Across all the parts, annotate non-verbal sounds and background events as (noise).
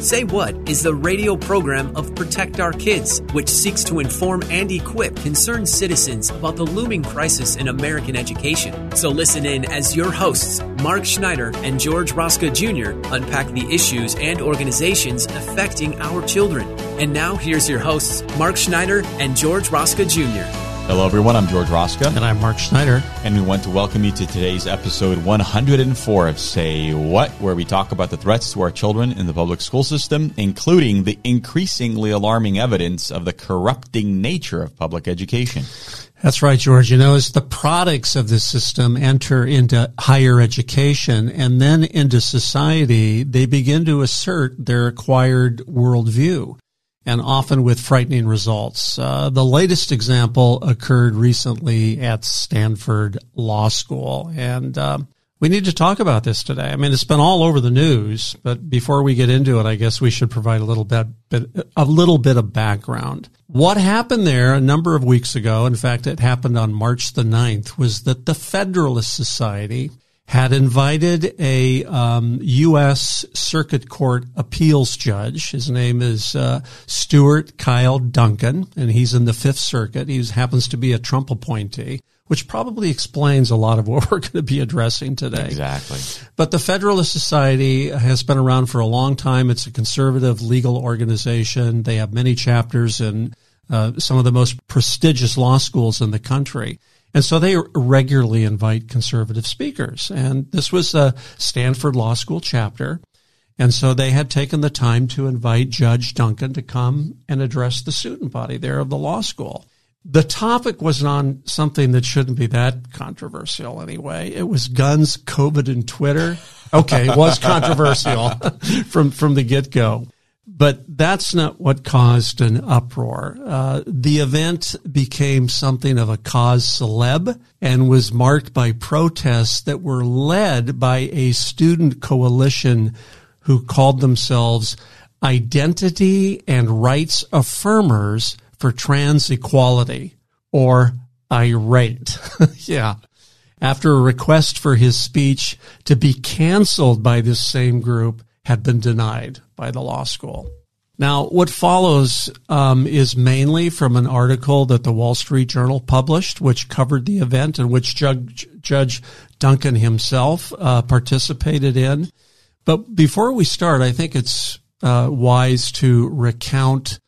Say What is the radio program of Protect Our Kids, which seeks to inform and equip concerned citizens about the looming crisis in American education. So listen in as your hosts, Mark Schneider and George Rosca Jr., unpack the issues and organizations affecting our children. And now here's your hosts, Mark Schneider and George Rosca Jr. Hello, everyone. I'm George Rosca. And I'm Mark Schneider. And we want to welcome you to today's episode 104 of Say What, where we talk about the threats to our children in the public school system, including the increasingly alarming evidence of the corrupting nature of public education. That's right, George. You know, as the products of the system enter into higher education and then into society, they begin to assert their acquired worldview and often with frightening results. Uh, the latest example occurred recently at Stanford Law School, and uh, we need to talk about this today. I mean, it's been all over the news, but before we get into it, I guess we should provide a little bit, bit a little bit of background. What happened there a number of weeks ago, in fact, it happened on March the 9th, was that the Federalist Society had invited a um, U.S. Circuit Court appeals judge. His name is uh, Stuart Kyle Duncan, and he's in the Fifth Circuit. He happens to be a Trump appointee, which probably explains a lot of what (laughs) we're going to be addressing today. Exactly. But the Federalist Society has been around for a long time. It's a conservative legal organization. They have many chapters in uh, some of the most prestigious law schools in the country. And so they regularly invite conservative speakers. And this was a Stanford Law School chapter. And so they had taken the time to invite Judge Duncan to come and address the student body there of the law school. The topic was on something that shouldn't be that controversial anyway. It was guns, COVID, and Twitter. Okay, it was controversial (laughs) from, from the get go. But that's not what caused an uproar. Uh, the event became something of a cause celeb and was marked by protests that were led by a student coalition who called themselves Identity and Rights Affirmers for Trans Equality, or IRATE. (laughs) yeah. After a request for his speech to be canceled by this same group had been denied by the law school. Now, what follows um, is mainly from an article that the Wall Street Journal published, which covered the event and which Judge, Judge Duncan himself uh, participated in. But before we start, I think it's uh, wise to recount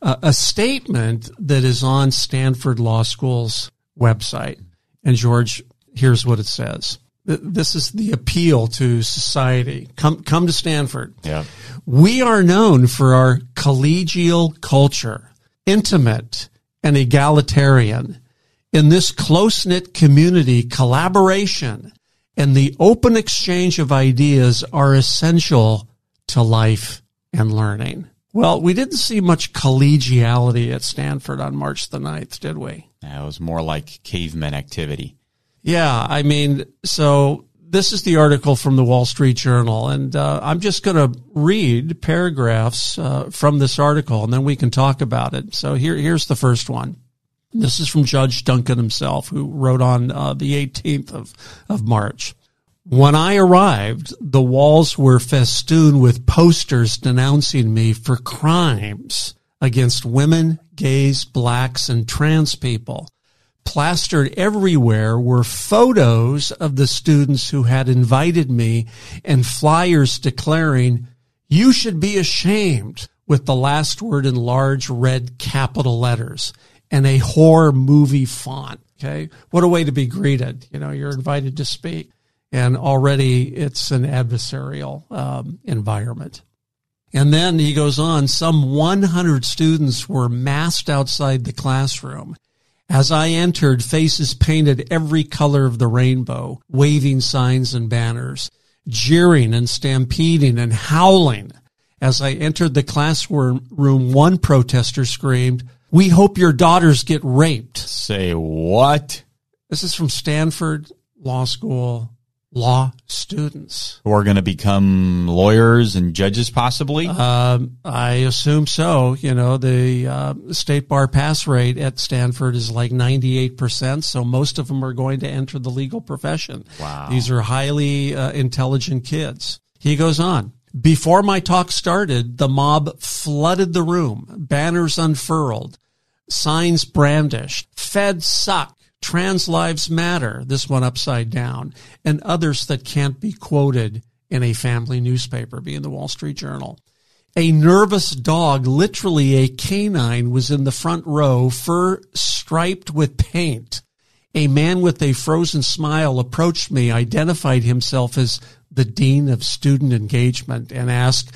uh, a statement that is on Stanford Law School's website. And George, here's what it says this is the appeal to society. Come, come to Stanford. Yeah. We are known for our collegial culture, intimate and egalitarian. In this close knit community, collaboration and the open exchange of ideas are essential to life and learning. Well, we didn't see much collegiality at Stanford on March the 9th, did we? It was more like caveman activity. Yeah, I mean, so this is the article from the Wall Street Journal, and uh, I'm just going to read paragraphs uh, from this article, and then we can talk about it. So here, here's the first one. This is from Judge Duncan himself, who wrote on uh, the 18th of, of March. When I arrived, the walls were festooned with posters denouncing me for crimes against women, gays, blacks, and trans people plastered everywhere were photos of the students who had invited me and flyers declaring, you should be ashamed with the last word in large red capital letters and a horror movie font. Okay. What a way to be greeted. You know, you're invited to speak and already it's an adversarial um, environment. And then he goes on, some 100 students were massed outside the classroom. As I entered, faces painted every color of the rainbow, waving signs and banners, jeering and stampeding and howling. As I entered the classroom, one protester screamed, we hope your daughters get raped. Say what? This is from Stanford Law School law students. Who are going to become lawyers and judges possibly? Um, i assume so. You know the uh, state bar pass rate at stanford is like 98% so most of them are going to enter the legal profession. Wow. These are highly uh, intelligent kids. He goes on. Before my talk started the mob flooded the room banners unfurled signs brandished fed suck Trans Lives Matter, this one upside down, and others that can't be quoted in a family newspaper, being the Wall Street Journal. A nervous dog, literally a canine, was in the front row, fur striped with paint. A man with a frozen smile approached me, identified himself as the Dean of Student Engagement, and asked,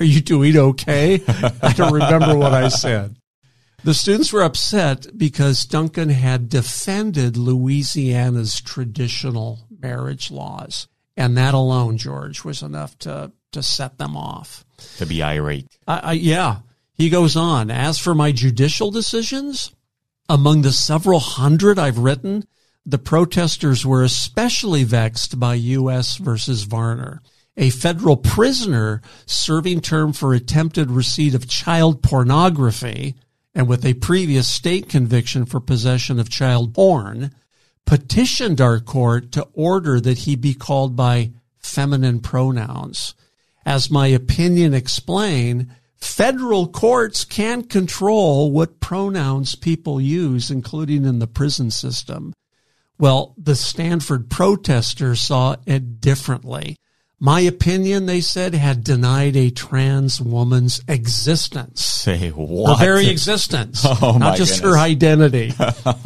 Are you doing okay? (laughs) I don't remember what I said. The students were upset because Duncan had defended Louisiana's traditional marriage laws. And that alone, George, was enough to, to set them off. To be irate. I, I, yeah. He goes on, as for my judicial decisions, among the several hundred I've written, the protesters were especially vexed by U.S. versus Varner. A federal prisoner serving term for attempted receipt of child pornography and with a previous state conviction for possession of child porn, petitioned our court to order that he be called by feminine pronouns. As my opinion explain, federal courts can control what pronouns people use, including in the prison system. Well, the Stanford protesters saw it differently. My opinion, they said, had denied a trans woman's existence. Say what? Her very existence. (laughs) Oh, not just goodness. her identity.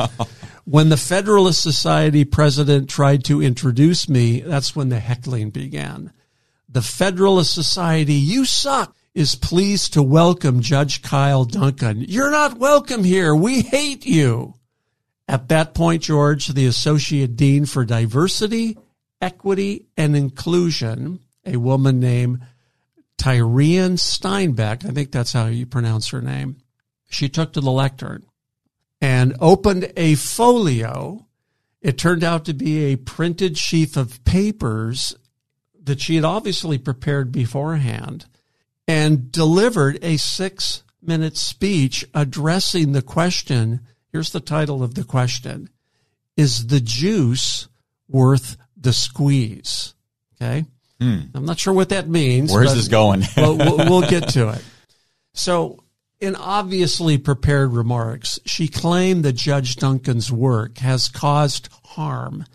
(laughs) when the Federalist Society president tried to introduce me, that's when the heckling began. The Federalist Society, you suck, is pleased to welcome Judge Kyle Duncan. You're not welcome here. We hate you. At that point, George, the Associate Dean for Diversity equity and inclusion, a woman named Tirien Steinbach, I think that's how you pronounce her name, she took to the lectern and opened a folio. It turned out to be a printed sheaf of papers that she had obviously prepared beforehand and delivered a six minute speech addressing the question. Here's the title of the question Is the juice worth the squeeze. Okay. I'm not sure what that means. Hmm. Where's this going? (laughs) we'll, we'll, we'll (laughs) get to it. So, in obviously prepared remarks, she claimed that Judge Duncan's work has caused harm.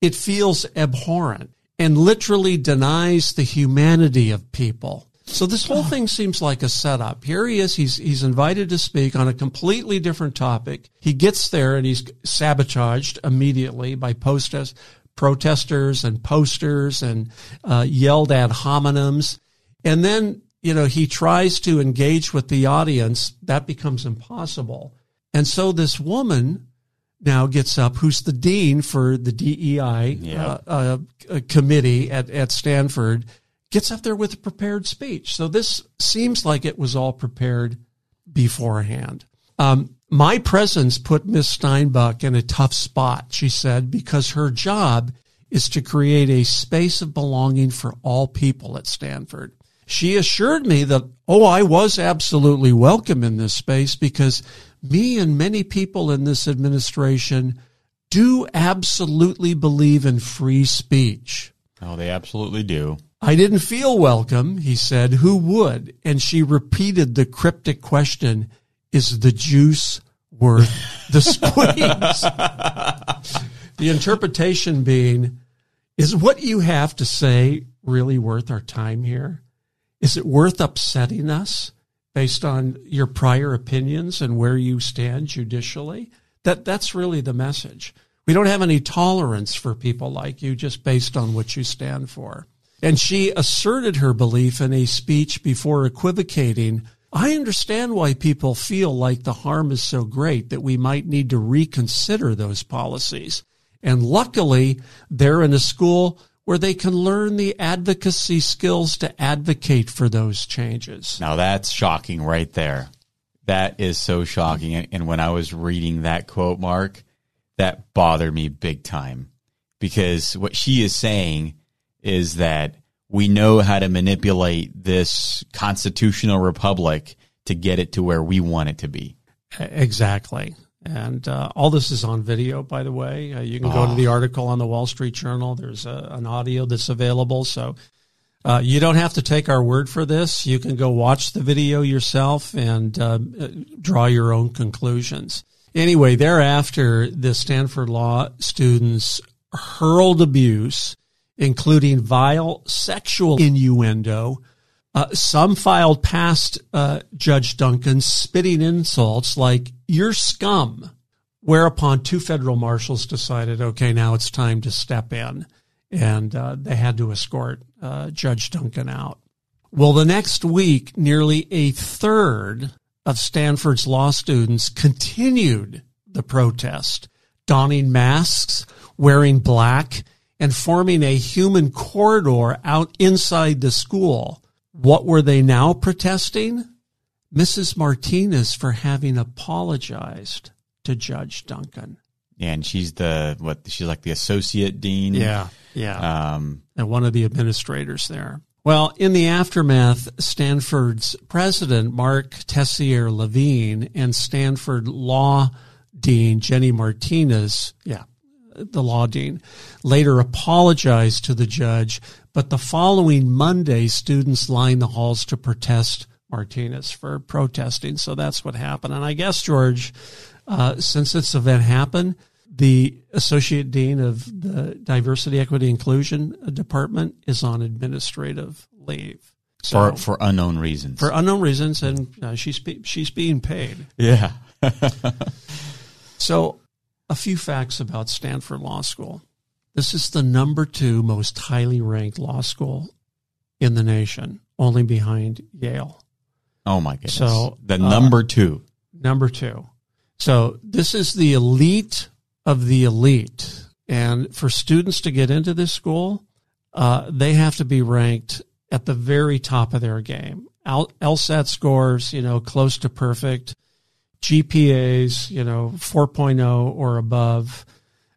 It feels abhorrent and literally denies the humanity of people. So this whole thing seems like a setup. Here he is. He's he's invited to speak on a completely different topic. He gets there and he's sabotaged immediately by protest, protesters and posters and uh, yelled ad hominems. And then you know he tries to engage with the audience. That becomes impossible. And so this woman now gets up, who's the dean for the DEI Yeah. uh, uh, committee at, at Stanford, gets up there with a prepared speech. So this seems like it was all prepared beforehand. Um, my presence put Miss Steinbach in a tough spot, she said, because her job is to create a space of belonging for all people at Stanford. She assured me that, oh, I was absolutely welcome in this space because me and many people in this administration do absolutely believe in free speech. oh, they absolutely do. I didn't feel welcome, he said. Who would? And she repeated the cryptic question Is the juice worth the squeeze? the interpretation being Is what you have to say really worth our time here? Is it worth upsetting us? based on your prior opinions and where you stand judicially. That that's really the message. We don't have any tolerance for people like you just based on what you stand for. And she asserted her belief in a speech before equivocating. I understand why people feel like the harm is so great that we might need to reconsider those policies. And luckily, they're in a school where they can learn the advocacy skills to advocate for those changes. Now that's shocking right there. That is so shocking. And when I was reading that quote, Mark, that bothered me big time because what she is saying is that we know how to manipulate this constitutional republic to get it to where we want it to be. Exactly. And uh, all this is on video, by the way. Uh, you can go oh. to the article on the Wall Street Journal. There's a, an audio that's available. So uh, you don't have to take our word for this. You can go watch the video yourself and uh, draw your own conclusions. Anyway, thereafter, the Stanford Law students hurled abuse, including vile sexual innuendo. Uh, some filed past uh, Judge Duncan, spitting insults like, you're scum. Whereupon two federal marshals decided, okay, now it's time to step in. And uh, they had to escort uh, Judge Duncan out. Well, the next week, nearly a third of Stanford's law students continued the protest, donning masks, wearing black, and forming a human corridor out inside the school. What were they now protesting? Mrs. Martinez for having apologized to Judge Duncan. And she's the what? She's like the associate dean. Yeah, yeah, um, and one of the administrators there. Well, in the aftermath, Stanford's president, Mark Tessier Levine and Stanford law dean, Jenny Martinez, yeah, the law dean, later apologized to the judge. But the following Monday, students lined the halls to protest Martinez for protesting. So that's what happened. And I guess, George, uh, since this event happened, the associate dean of the diversity, equity, inclusion department is on administrative leave so, for for unknown reasons. For unknown reasons, and uh, she's she's being paid. Yeah. (laughs) so, a few facts about Stanford Law School. This is the number two most highly ranked law school in the nation, only behind Yale. Oh my goodness! So the uh, number two. Number two. So this is the elite of the elite. And for students to get into this school, uh, they have to be ranked at the very top of their game. LSAT scores, you know, close to perfect. GPAs, you know, 4.0 or above.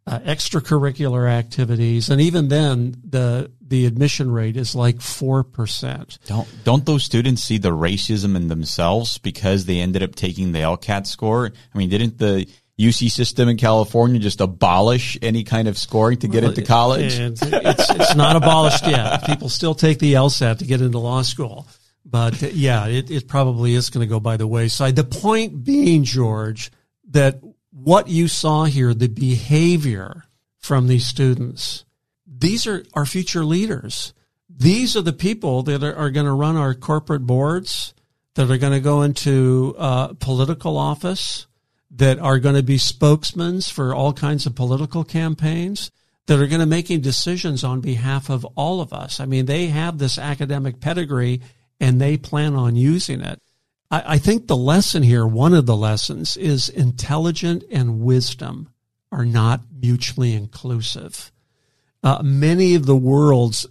Uh, extracurricular activities, and even then, the the admission rate is like four percent. Don't don't those students see the racism in themselves because they ended up taking the LSAT score? I mean, didn't the UC system in California just abolish any kind of scoring to get well, into college? It's, it's, it's, not abolished yet. People still take the LSAT to get into law school. But uh, yeah, it, it probably is going to go by the wayside. The point being, George, that what you saw here, the behavior from these students, these are our future leaders. These are the people that are, are going to run our corporate boards, that are going to go into uh, political office that are going to be spokesmen for all kinds of political campaigns that are going to making decisions on behalf of all of us. I mean, they have this academic pedigree and they plan on using it. I, I think the lesson here, one of the lessons is intelligent and wisdom are not mutually inclusive. Uh, many of the world's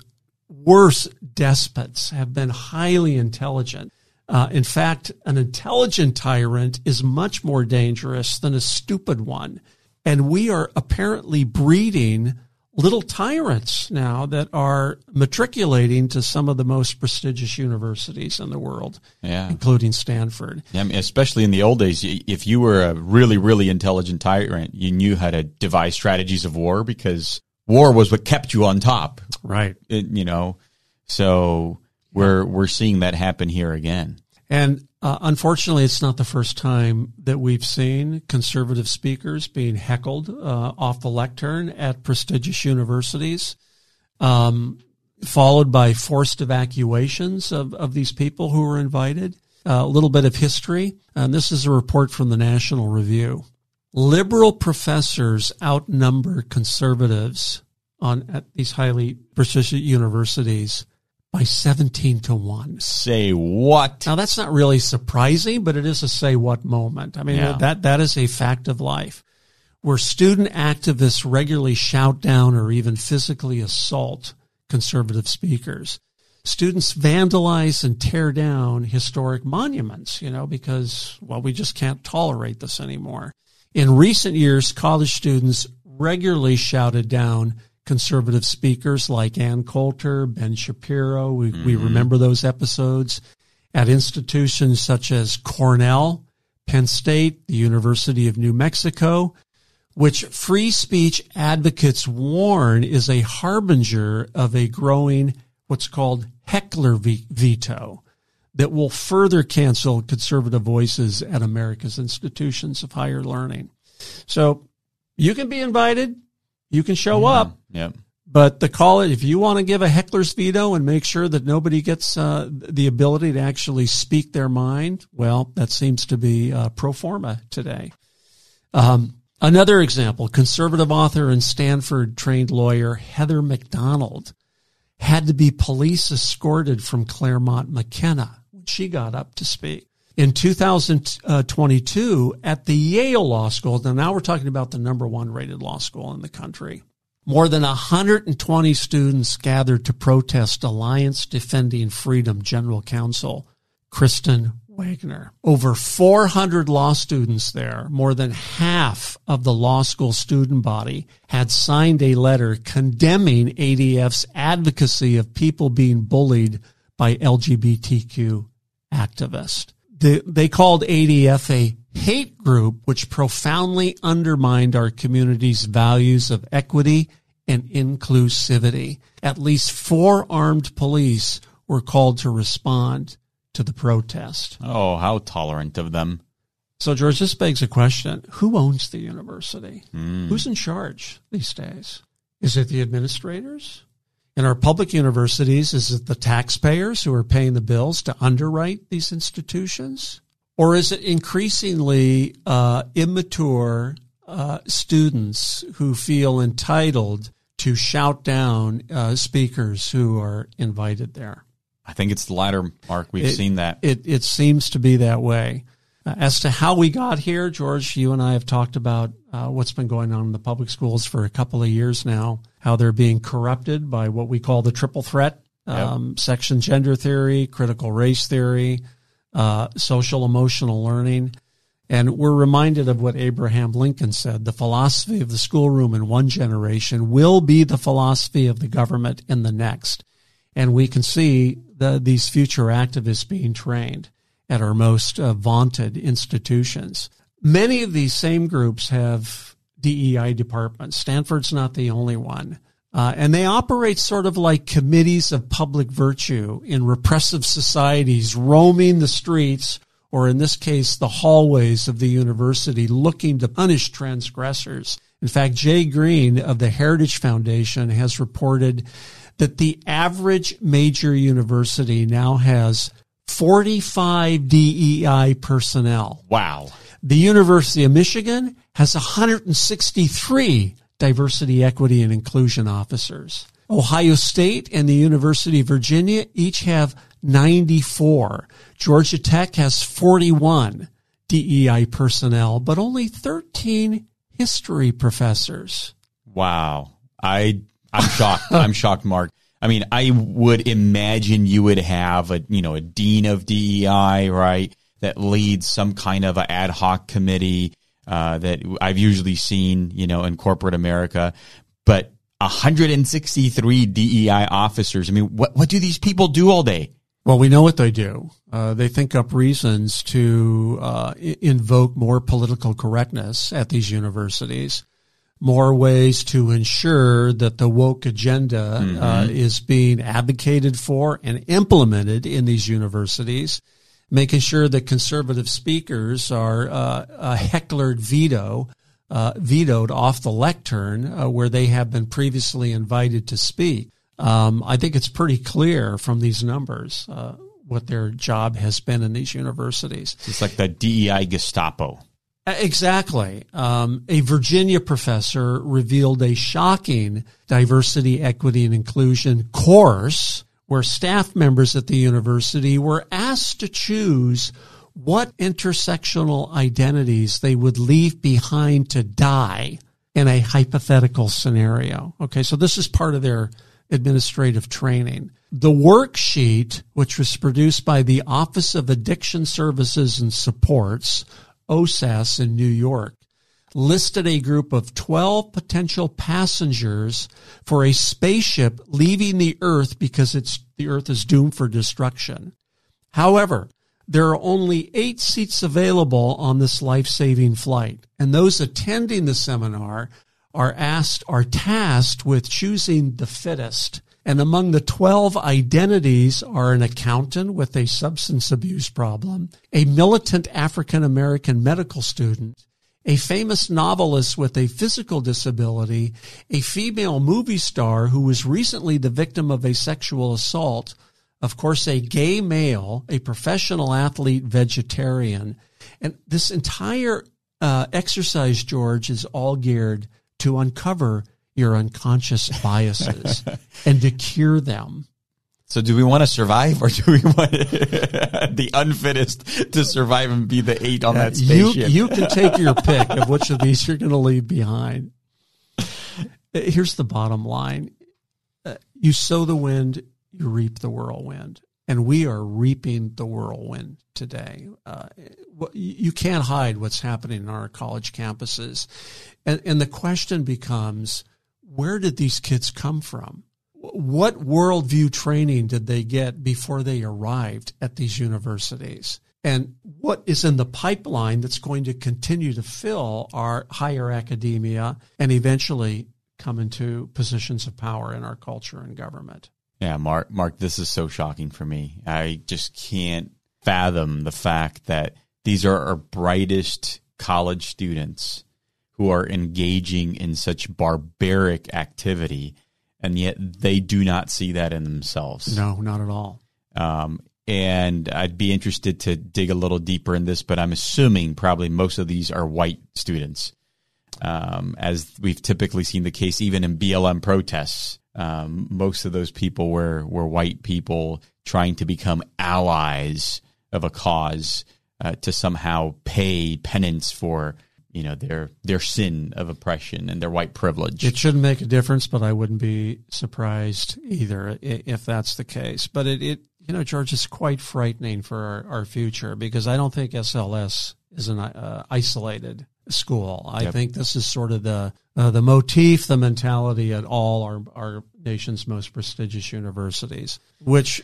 worst despots have been highly intelligent uh, in fact, an intelligent tyrant is much more dangerous than a stupid one. And we are apparently breeding little tyrants now that are matriculating to some of the most prestigious universities in the world, yeah. including Stanford. Yeah, I mean, especially in the old days, if you were a really, really intelligent tyrant, you knew how to devise strategies of war because war was what kept you on top. Right. It, you know, so we're we're seeing that happen here again. And uh, unfortunately, it's not the first time that we've seen conservative speakers being heckled uh, off the lectern at prestigious universities, um, followed by forced evacuations of, of these people who were invited. a little bit of history. And this is a report from the National Review. Liberal professors outnumber conservatives on at these highly prestigious universities by 17 to 1. Say what? Now that's not really surprising, but it is a say what moment. I mean, Yeah. that, that is a fact of life where student activists regularly shout down or even physically assault conservative speakers. Students vandalize and tear down historic monuments, you know, because, well, we just can't tolerate this anymore. In recent years, college students regularly shouted down conservative speakers like Ann Coulter, Ben Shapiro. We, we mm-hmm. remember those episodes at institutions such as Cornell, Penn State, the University of New Mexico, which free speech advocates warn is a harbinger of a growing what's called heckler ve- veto that will further cancel conservative voices at America's institutions of higher learning. So you can be invited, you can show up, Yep. but the call it if you want to give a heckler's veto and make sure that nobody gets uh, the ability to actually speak their mind, well, that seems to be uh, pro forma today. Um, another example: conservative author and Stanford trained lawyer Heather Mac Donald had to be police escorted from Claremont McKenna when she got up to speak. In 2022, at the Yale Law School, now, now we're talking about the number one rated law school in the country, more than 120 students gathered to protest Alliance Defending Freedom General Counsel Kristen Waggoner. Over 400 law students there, more than half of the law school student body, had signed a letter condemning ADF's advocacy of people being bullied by LGBTQ activists. They, they called ADF a hate group which profoundly undermined our community's values of equity and inclusivity. At least four armed police were called to respond to the protest. Oh, how tolerant of them. So, George, this begs a question. Who owns the university? Hmm. Who's in charge these days? Is it the administrators? In our public universities, is it the taxpayers who are paying the bills to underwrite these institutions? Or is it increasingly uh, immature uh, students who feel entitled to shout down uh, speakers who are invited there? I think it's the latter, Mark. We've It- seen that. It, it seems to be that way. Uh, as to how we got here, George, you and I have talked about uh, what's been going on in the public schools for a couple of years now, how they're being corrupted by what we call the triple threat um, section gender theory, critical race theory, uh, social emotional learning. And we're reminded of what Abraham Lincoln said the philosophy of the schoolroom in one generation will be the philosophy of the government in the next. And we can see the, these future activists being trained at our most uh, vaunted institutions. Many of these same groups have DEI departments. Stanford's not the only one. Uh, and they operate sort of like committees of public virtue in repressive societies, roaming the streets, or in this case, the hallways of the university, looking to punish transgressors. In fact, Jay Greene of the Heritage Foundation has reported that the average major university now has 45 DEI personnel. Wow. The University of Michigan has 163 diversity, equity, and inclusion officers. Ohio State and the University of Virginia each have 94. Georgia Tech has 41 DEI personnel, but only 13 history professors. Wow. I I'm shocked. I'm (laughs) shocked, Mark. I mean, I would imagine you would have a you know a dean of DEI, right, that leads some kind of a ad hoc committee uh, that I've usually seen, you know, in corporate America, but 163 DEI officers. I mean, what what do these people do all day? Well, we know what they do. Uh, they think up reasons to uh, invoke more political correctness at these universities, more ways to ensure that the woke agenda uh, is being advocated for and implemented in these universities, making sure that conservative speakers are uh, a hecklered veto. Uh, vetoed off the lectern uh, where they have been previously invited to speak. Um, I think it's pretty clear from these numbers uh, what their job has been in these universities. It's like the DEI Gestapo. Exactly. Um, a Virginia professor revealed a shocking diversity, equity, and inclusion course where staff members at the university were asked to choose what intersectional identities they would leave behind to die in a hypothetical scenario. Okay, so this is part of their administrative training. The worksheet, which was produced by the Office of Addiction Services and Supports, OSAS in New York, listed a group of 12 potential passengers for a spaceship leaving the Earth because it's, the Earth is doomed for destruction. However, there are only eight seats available on this life-saving flight, and those attending the seminar are asked, are tasked with choosing the fittest. And among the 12 identities are an accountant with a substance abuse problem, a militant African American medical student, a famous novelist with a physical disability, a female movie star who was recently the victim of a sexual assault, of course, a gay male, a professional athlete, vegetarian. And this entire uh, exercise, George, is all geared to uncover your unconscious biases (laughs) and to cure them. So do we want to survive or do we want (laughs) the unfittest to survive and be the eight on that spaceship? You, you can take your pick of which of these you're going to leave behind. Here's the bottom line. Uh, you sow the wind, you reap the whirlwind. And we are reaping the whirlwind today. Uh, you can't hide what's happening on our college campuses. And, and the question becomes, where did these kids come from? What worldview training did they get before they arrived at these universities? And what is in the pipeline that's going to continue to fill our higher academia and eventually come into positions of power in our culture and government? Yeah, Mark, Mark, this is so shocking for me. I just can't fathom the fact that these are our brightest college students who are engaging in such barbaric activity, and yet they do not see that in themselves. No, not at all. Um, and I'd be interested to dig a little deeper in this, but I'm assuming probably most of these are white students, um, as we've typically seen the case even in BLM protests. Um, most of those people were were white people trying to become allies of a cause uh, to somehow pay penance for you know their their sin of oppression and their white privilege. It shouldn't make a difference, but I wouldn't be surprised either if that's the case. But it, it you know, George, is quite frightening for our, our future because I don't think SLS is an uh, isolated school. I yep. think this is sort of the uh, the motif, the mentality at all our our nation's most prestigious universities, which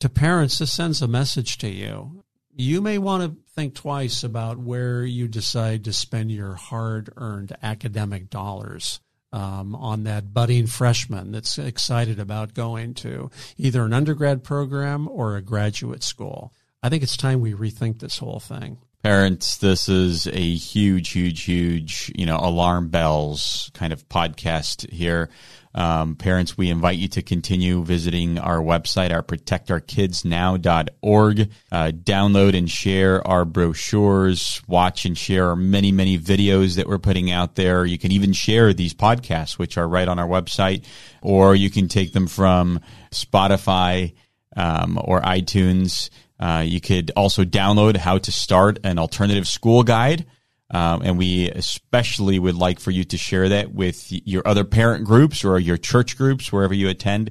to parents this sends a message to you you may want to think twice about where you decide to spend your hard earned academic dollars. Um, on that budding freshman that's excited about going to either an undergrad program or a graduate school. I think it's time we rethink this whole thing. Parents, this is a huge, huge, huge, you know, alarm bells kind of podcast here. Um, parents, we invite you to continue visiting our website, our protectourkidsnow.org. Uh, download and share our brochures, watch and share our many, many videos that we're putting out there. You can even share these podcasts, which are right on our website, or you can take them from Spotify um, or iTunes. Uh, you could also download how to start an alternative school guide. Um, and we especially would like for you to share that with your other parent groups or your church groups, wherever you attend.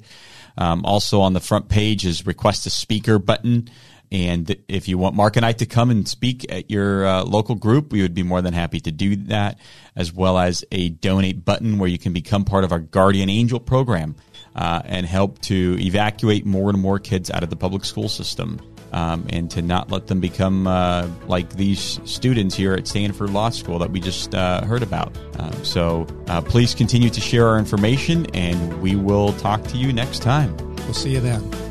Um, also on the front page is request a speaker button. And if you want Mark and I to come and speak at your uh, local group, we would be more than happy to do that, as well as a donate button where you can become part of our Guardian Angel program uh, and help to evacuate more and more kids out of the public school system um, and to not let them become uh, like these students here at Stanford Law School that we just uh, heard about. Um, so uh, please continue to share our information, and we will talk to you next time. We'll see you then.